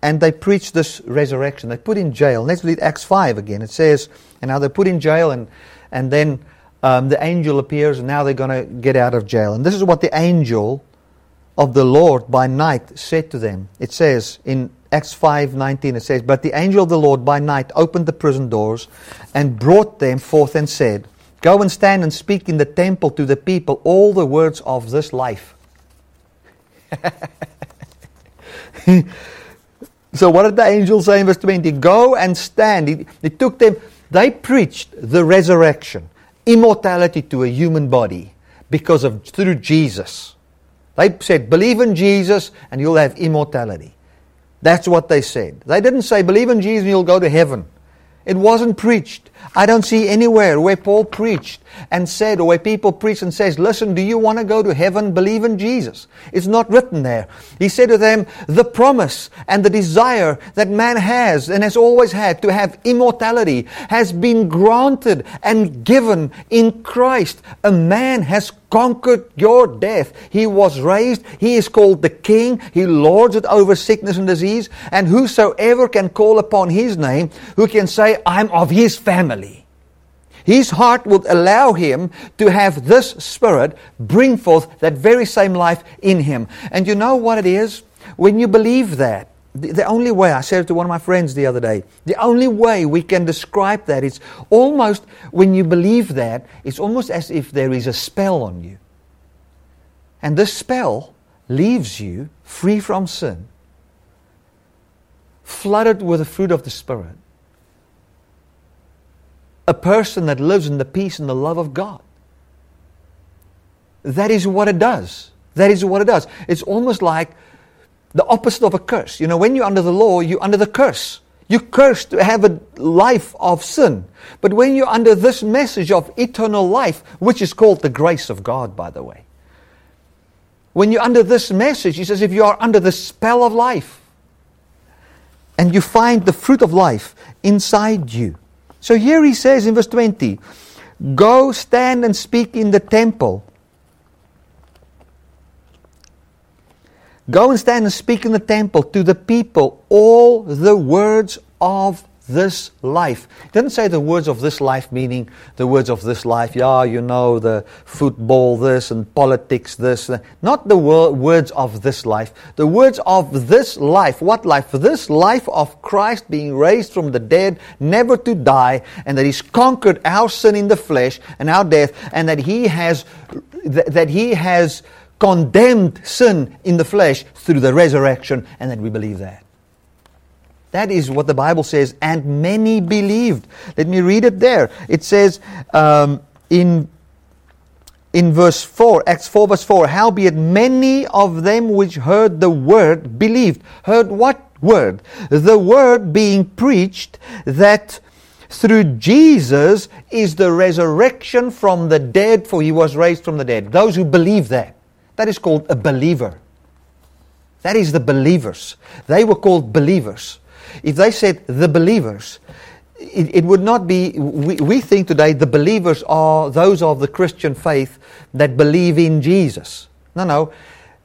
Speaker 1: and they preach this resurrection. They put in jail. Let's read Acts 5 again. It says, and now they're put in jail and, and then um, the angel appears and now they're going to get out of jail. And this is what the angel of the Lord by night said to them. It says in Acts 5:19 it says, "But the angel of the Lord by night opened the prison doors and brought them forth and said, Go and stand and speak in the temple to the people all the words of this life." So what did the angel say in verse 20? Go and stand. He, he took them, they preached the resurrection, immortality to a human body because of through Jesus. They said, believe in Jesus and you'll have immortality. That's what they said. They didn't say, believe in Jesus and you'll go to heaven. It wasn't preached. I don't see anywhere where Paul preached and said, or where people preach and says, listen, do you want to go to heaven? Believe in Jesus. It's not written there. He said to them, the promise and the desire that man has and has always had to have immortality has been granted and given in Christ. A man has conquered your death. He was raised. He is called the King. He lords it over sickness and disease. And whosoever can call upon his name, who can say, I'm of his family. His heart would allow him to have this spirit bring forth that very same life in him. And you know what it is? When you believe that, the, only way, I said it to one of my friends the other day, the only way we can describe that is almost, when you believe that, it's almost as if there is a spell on you. And this spell leaves you free from sin, flooded with the fruit of the Spirit, a person that lives in the peace and the love of God. That is what it does. That is what it does. It's almost like the opposite of a curse. You know, when you're under the law, you're under the curse. You're cursed to have a life of sin. But when you're under this message of eternal life, which is called the grace of God, by the way, when you're under this message, he says, if you are under the spell of life, and you find the fruit of life inside you. So here he says in verse 20, Go stand and speak in the temple Go and stand and speak in the temple to the people all the words of this life. It doesn't say the words of this life, meaning the words of this life. Yeah, you know, the football this and politics this. Not the wor- words of this life. The words of this life. What life? This life of Christ being raised from the dead, never to die, and that He's conquered our sin in the flesh and our death, and that He has, that He has condemned sin in the flesh through the resurrection, and that we believe that. That is what the Bible says, and many believed. Let me read it there. It says um, in in verse 4, Acts 4, verse 4, howbeit many of them which heard the word believed. Heard what word? The word being preached that through Jesus is the resurrection from the dead, for he was raised from the dead. Those who believe that. That is called a believer. That is the believers. They were called believers. If they said the believers, it, it would not be, we, we think today the believers are those of the Christian faith that believe in Jesus. No, no.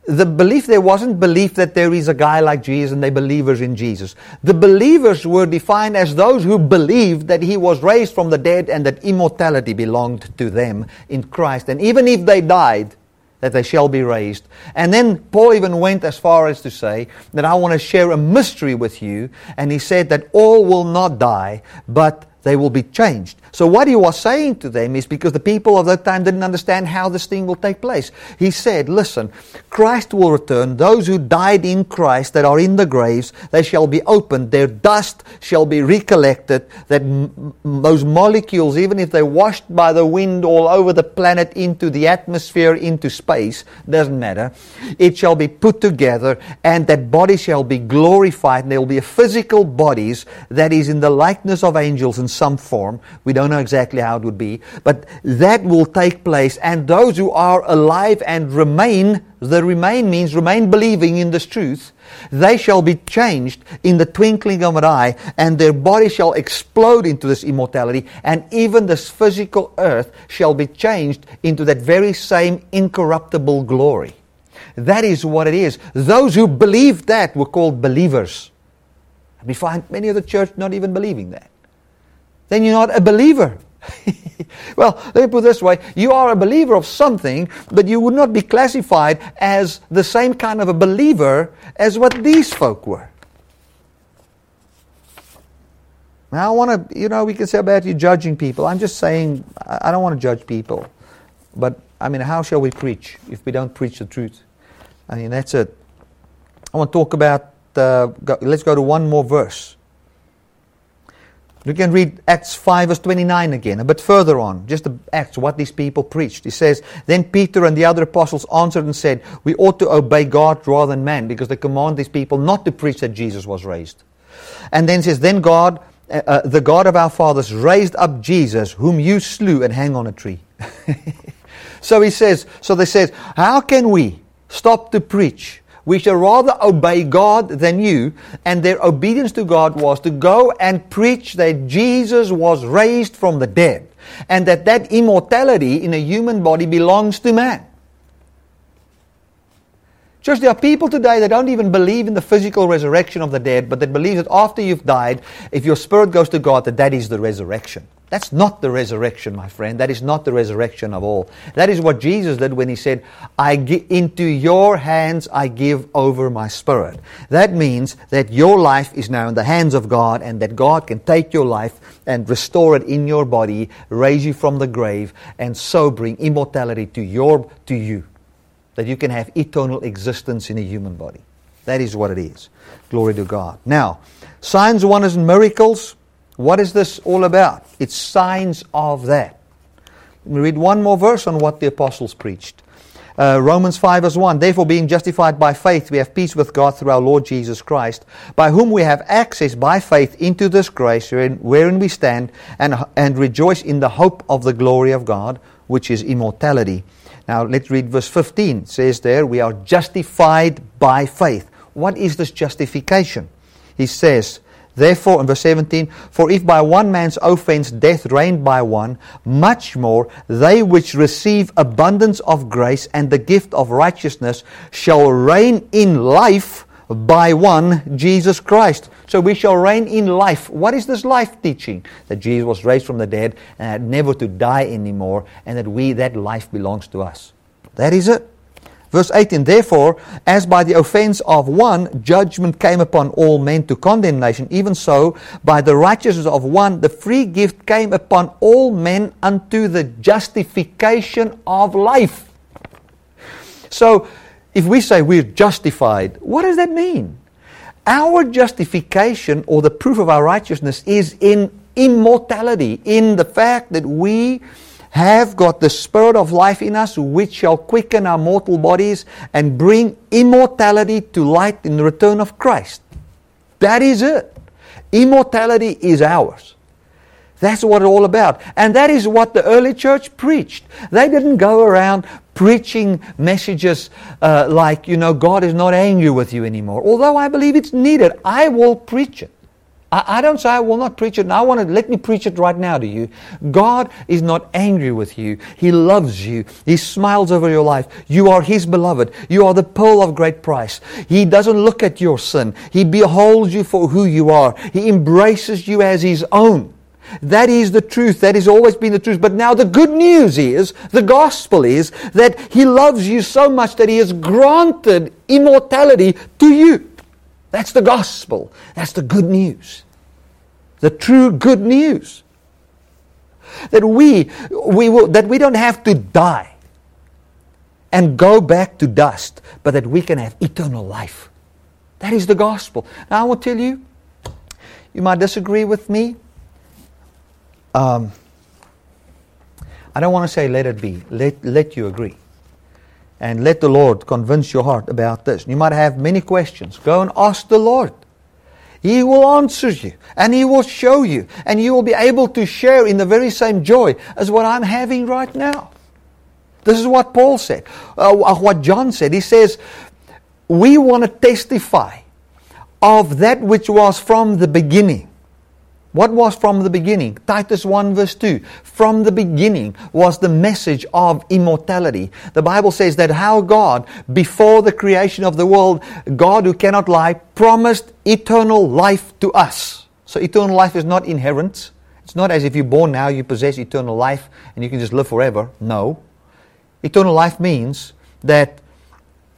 Speaker 1: The belief there wasn't belief that there is a guy like Jesus and they believers in Jesus. The believers were defined as those who believed that he was raised from the dead and that immortality belonged to them in Christ. And even if they died, that they shall be raised. And then Paul even went as far as to say that I want to share a mystery with you. And he said that all will not die, but they will be changed. So what he was saying to them is because the people of that time didn't understand how this thing will take place. He said, listen, Christ will return. Those who died in Christ that are in the graves, they shall be opened. Their dust shall be recollected. That m- those molecules, even if they're washed by the wind all over the planet into the atmosphere, into space, doesn't matter. It shall be put together and that body shall be glorified and there will be a physical bodies that is in the likeness of angels in some form. We don't know exactly how it would be, but that will take place. And those who are alive and remain, the remain means remain believing in this truth, they shall be changed in the twinkling of an eye, and their body shall explode into this immortality, and even this physical earth shall be changed into that very same incorruptible glory. That is what it is. Those who believed that were called believers. We find many of the church not even believing that then you're not a believer. well, let me put this way you are a believer of something, but you would not be classified as the same kind of a believer as what these folk were. Now, I want to, you know, we can say about you judging people. I'm just saying, I don't want to judge people. But, I mean, how shall we preach if we don't preach the truth? I mean, that's it. I want to talk about uh, go, let's go to one more verse. You can read Acts 5 verse 29 again, a bit further on, just the Acts, what these people preached. He says, Then Peter and the other apostles answered and said, We ought to obey God rather than man, because they command these people not to preach that Jesus was raised. And then says, Then God, uh, uh, the God of our fathers, raised up Jesus, whom you slew and hang on a tree. so he says, so they says, How can we stop to preach we shall rather obey God than you. And their obedience to God was to go and preach that Jesus was raised from the dead and that that immortality in a human body belongs to man. Church, there are people today that don't even believe in the physical resurrection of the dead, but that believe that after you've died, if your spirit goes to God, that that is the resurrection. That's not the resurrection, my friend. That is not the resurrection of all. That is what Jesus did when he said, I gi- into your hands I give over my spirit. That means that your life is now in the hands of God and that God can take your life and restore it in your body, raise you from the grave, and so bring immortality to your to you. That you can have eternal existence in a human body. That is what it is. Glory to God. Now, signs, wonders, and miracles. What is this all about? It's signs of that. Let me read one more verse on what the apostles preached. Uh, Romans 5 verse 1. Therefore, being justified by faith, we have peace with God through our Lord Jesus Christ, by whom we have access by faith into this grace wherein, wherein we stand and, and rejoice in the hope of the glory of God, which is immortality. Now, let's read verse 15. It says there, we are justified by faith. What is this justification? He says, Therefore, in verse 17, for if by one man's offense death reigned by one, much more they which receive abundance of grace and the gift of righteousness shall reign in life by one, Jesus Christ. So we shall reign in life. What is this life teaching? That Jesus was raised from the dead and never to die anymore, and that we, that life belongs to us. That is it. Verse 18, therefore, as by the offense of one, judgment came upon all men to condemnation, even so, by the righteousness of one, the free gift came upon all men unto the justification of life. So, if we say we're justified, what does that mean? Our justification or the proof of our righteousness is in immortality, in the fact that we have got the Spirit of life in us, which shall quicken our mortal bodies and bring immortality to light in the return of Christ. That is it. Immortality is ours. That's what it's all about. And that is what the early church preached. They didn't go around preaching messages uh, like, you know, God is not angry with you anymore. Although I believe it's needed, I will preach it. I, I don't say I will not preach it, and I want to let me preach it right now to you. God is not angry with you. He loves you. He smiles over your life. You are His beloved. You are the pearl of great price. He doesn't look at your sin. He beholds you for who you are. He embraces you as His own. That is the truth. That has always been the truth. But now the good news is, the gospel is, that He loves you so much that He has granted immortality to you. That's the gospel. That's the good news. The true good news. That we, we will, that we don't have to die and go back to dust, but that we can have eternal life. That is the gospel. Now I will tell you, you might disagree with me. Um, I don't want to say let it be. Let, let you agree and let the Lord convince your heart about this. You might have many questions. Go and ask the Lord. He will answer you and He will show you, and you will be able to share in the very same joy as what I'm having right now. This is what Paul said, uh, what John said. He says, We want to testify of that which was from the beginning. What was from the beginning? Titus 1 verse 2. From the beginning was the message of immortality. The Bible says that how God, before the creation of the world, God who cannot lie, promised eternal life to us. So eternal life is not inherent. It's not as if you're born now, you possess eternal life and you can just live forever. No. Eternal life means that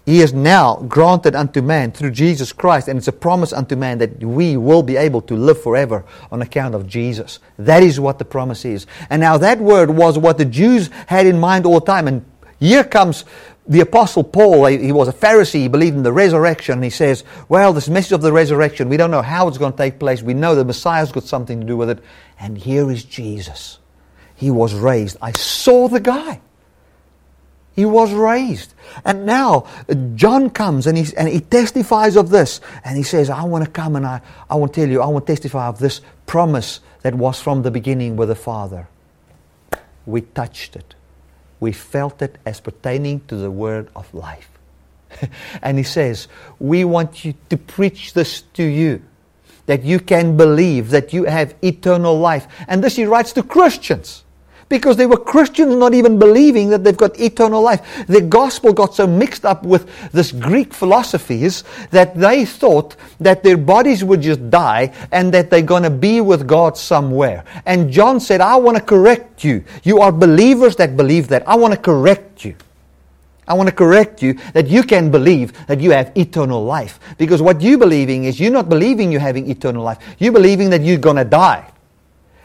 Speaker 1: he is now granted unto man through Jesus Christ, and it's a promise unto man that we will be able to live forever on account of Jesus. That is what the promise is. And now that word was what the Jews had in mind all the time. And here comes the Apostle Paul, he was a Pharisee, he believed in the resurrection, and he says, Well, this message of the resurrection, we don't know how it's going to take place. We know the Messiah's got something to do with it. And here is Jesus. He was raised. I saw the guy. He was raised. And now John comes and he, and he testifies of this. And he says, I want to come and I, I want to tell you, I want to testify of this promise that was from the beginning with the Father. We touched it we felt it as pertaining to the word of life. and he says, We want you to preach this to you, that you can believe that you have eternal life. And this he writes to Christians because they were Christians not even believing that they've got eternal life. The gospel got so mixed up with this Greek philosophies that they thought that their bodies would just die and that they're going to be with God somewhere. And John said, I want to correct you. You are believers that believe that. I want to correct you. I want to correct you that you can believe that you have eternal life. Because what you're believing is you're not believing you're having eternal life. You're believing that you're going to die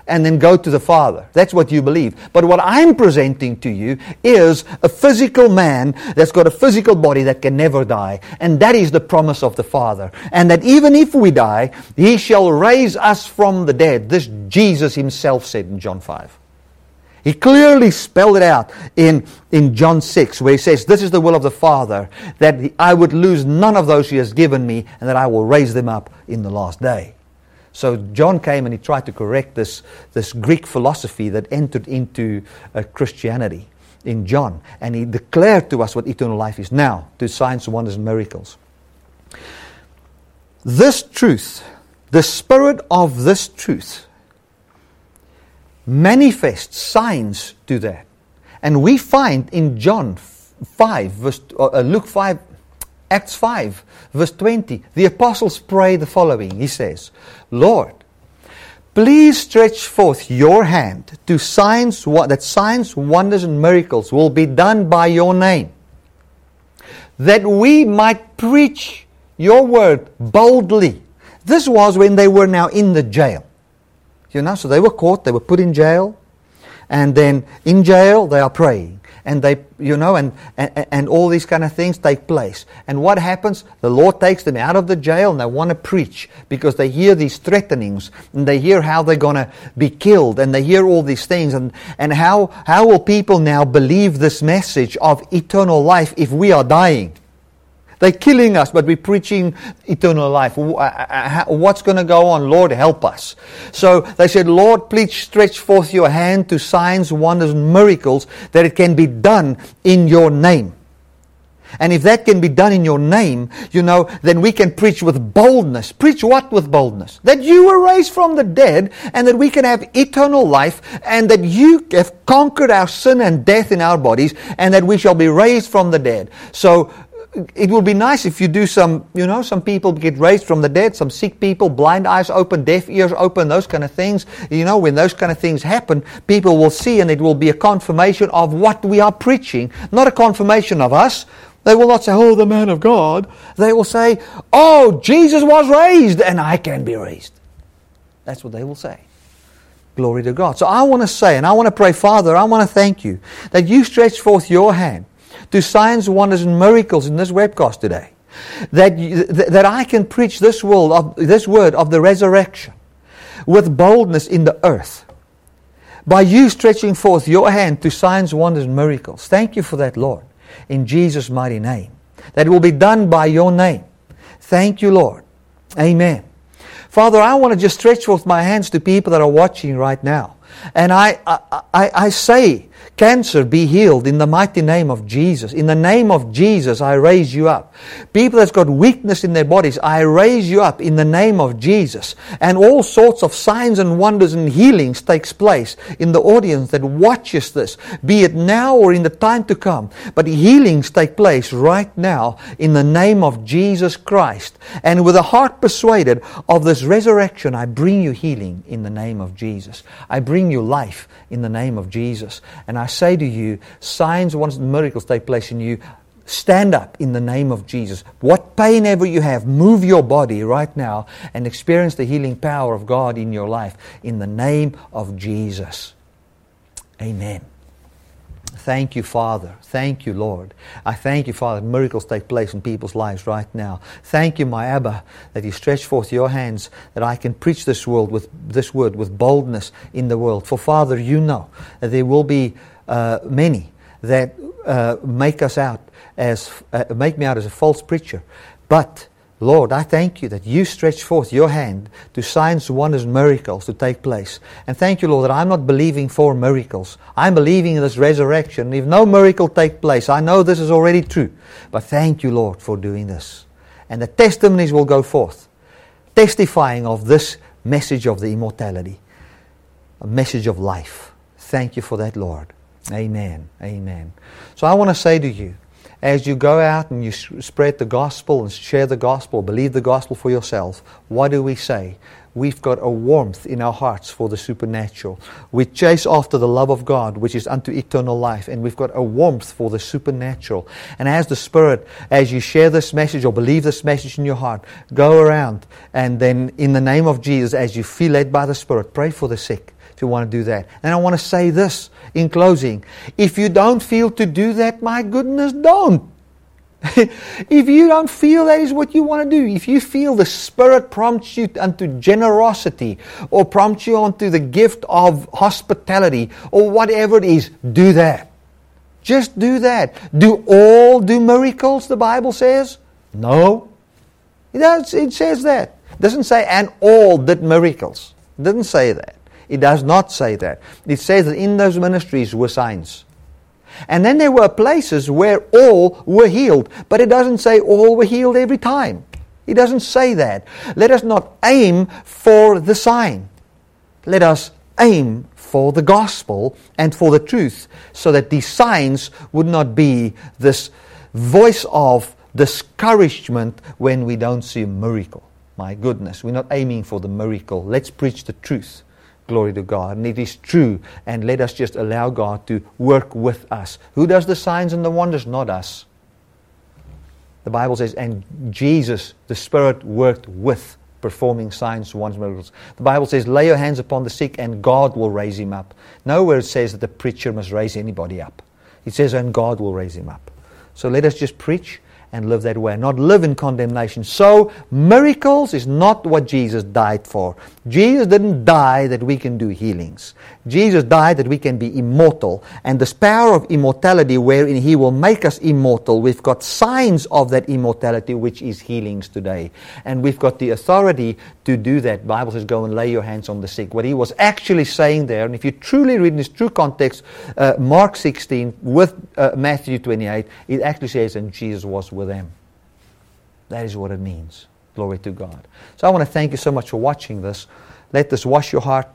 Speaker 1: and then go to the Father. That's what you believe. But what I'm presenting to you is a physical man that's got a physical body that can never die. And that is the promise of the Father. And that even if we die, He shall raise us from the dead. This Jesus Himself said in John 5. He clearly spelled it out in, in John 6, where he says, This is the will of the Father, that I would lose none of those He has given me, and that I will raise them up in the last day. So John came and he tried to correct this, this Greek philosophy that entered into uh, Christianity in John. And he declared to us what eternal life is now, to signs, wonders, and miracles. This truth, the spirit of this truth, manifests signs to that. And we find in John 5, verse, uh, Luke 5, Acts 5, verse 20, the apostles pray the following. He says, Lord, please stretch forth your hand to signs that signs, wonders, and miracles will be done by your name, that we might preach your word boldly. This was when they were now in the jail. You know, so they were caught, they were put in jail, and then in jail they are praying and they, you know, and, and, and all these kind of things take place. And what happens? The Lord takes them out of the jail and they want to preach because they hear these threatenings and they hear how they're going to be killed and they hear all these things and, and how, how will people now believe this message of eternal life if we are dying? They're killing us, but we're preaching eternal life. Uh, uh, what's going to go on? Lord, help us. So they said, Lord, please stretch forth your hand to signs, wonders, and miracles that it can be done in your name. And if that can be done in your name, you know, then we can preach with boldness. Preach what with boldness? That you were raised from the dead and that we can have eternal life and that you have conquered our sin and death in our bodies and that we shall be raised from the dead. So it would be nice if you do some, you know, some people get raised from the dead, some sick people, blind eyes open, deaf ears open, those kind of things. You know, when those kind of things happen, people will see and it will be a confirmation of what we are preaching, not a confirmation of us. They will not say, oh, the man of God. They will say, oh, Jesus was raised and I can be raised. That's what they will say. Glory to God. So I want to say, and I want to pray, Father, I want to thank you that you stretch forth your hand to signs, wonders, and miracles in this webcast today. That, that I can preach this word, of, this word of the resurrection with boldness in the earth. By you stretching forth your hand to signs, wonders, and miracles. Thank you for that, Lord. In Jesus' mighty name. That will be done by your name. Thank you, Lord. Amen. Father, I want to just stretch forth my hands to people that are watching right now. And I, I, I, I say Cancer, be healed in the mighty name of Jesus. In the name of Jesus, I raise you up. People that's got weakness in their bodies, I raise you up in the name of Jesus. And all sorts of signs and wonders and healings takes place in the audience that watches this, be it now or in the time to come. But healings take place right now in the name of Jesus Christ. And with a heart persuaded of this resurrection, I bring you healing in the name of Jesus. I bring you life in the name of Jesus. And I say to you, signs, wonders, and miracles take place in you. Stand up in the name of Jesus. What pain ever you have, move your body right now and experience the healing power of God in your life in the name of Jesus. Amen. Thank you, Father. Thank you, Lord. I thank you, Father, miracles take place in people's lives right now. Thank you, my Abba, that you stretch forth your hands that I can preach this world with this word with boldness in the world. For Father, you know that there will be uh, many that uh, make us out as uh, make me out as a false preacher, but Lord, I thank you that you stretch forth your hand to signs, wonders, miracles to take place. And thank you, Lord, that I'm not believing for miracles. I'm believing in this resurrection. If no miracle take place, I know this is already true. But thank you, Lord, for doing this. And the testimonies will go forth, testifying of this message of the immortality, a message of life. Thank you for that, Lord. Amen. Amen. So I want to say to you, as you go out and you spread the gospel and share the gospel, believe the gospel for yourself, what do we say? We've got a warmth in our hearts for the supernatural. We chase after the love of God, which is unto eternal life, and we've got a warmth for the supernatural. And as the Spirit, as you share this message or believe this message in your heart, go around and then in the name of Jesus, as you feel led by the Spirit, pray for the sick if you want to do that. And I want to say this in closing. If you don't feel to do that, my goodness, don't. if you don't feel that is what you want to do, if you feel the Spirit prompts you unto generosity or prompts you onto the gift of hospitality or whatever it is, do that. Just do that. Do all do miracles, the Bible says? No. It, does, it says that. It doesn't say, and all did miracles. It doesn't say that. It does not say that. It says that in those ministries were signs. And then there were places where all were healed, but it doesn't say all were healed every time. It doesn't say that. Let us not aim for the sign. Let us aim for the gospel and for the truth so that these signs would not be this voice of discouragement when we don't see a miracle. My goodness, we're not aiming for the miracle. Let's preach the truth. Glory to God. And it is true. And let us just allow God to work with us. Who does the signs and the wonders? Not us. The Bible says, and Jesus, the Spirit, worked with performing signs, wonders, miracles. The Bible says, lay your hands upon the sick and God will raise him up. Nowhere it says that the preacher must raise anybody up. It says, and God will raise him up. So let us just preach and live that way, not live in condemnation. So, miracles is not what Jesus died for. Jesus didn't die that we can do healings. Jesus died that we can be immortal. And this power of immortality, wherein He will make us immortal, we've got signs of that immortality, which is healings today. And we've got the authority to do that. Bible says, go and lay your hands on the sick. What He was actually saying there, and if you truly read in this true context, uh, Mark 16 with uh, Matthew 28, it actually says, and Jesus was with them. That is what it means. Glory to God. So I want to thank you so much for watching this. Let this wash your heart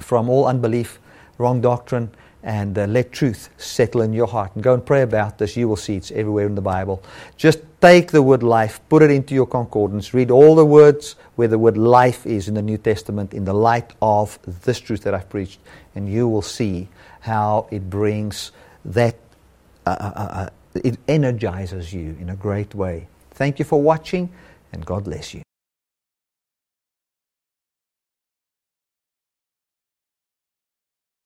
Speaker 1: from all unbelief, wrong doctrine, and uh, let truth settle in your heart. And go and pray about this. You will see it's everywhere in the Bible. Just take the word life, put it into your concordance, read all the words where the word life is in the New Testament in the light of this truth that I've preached, and you will see how it brings that, uh, uh, uh, uh it energizes you in a great way. Thank you for watching, and God bless you.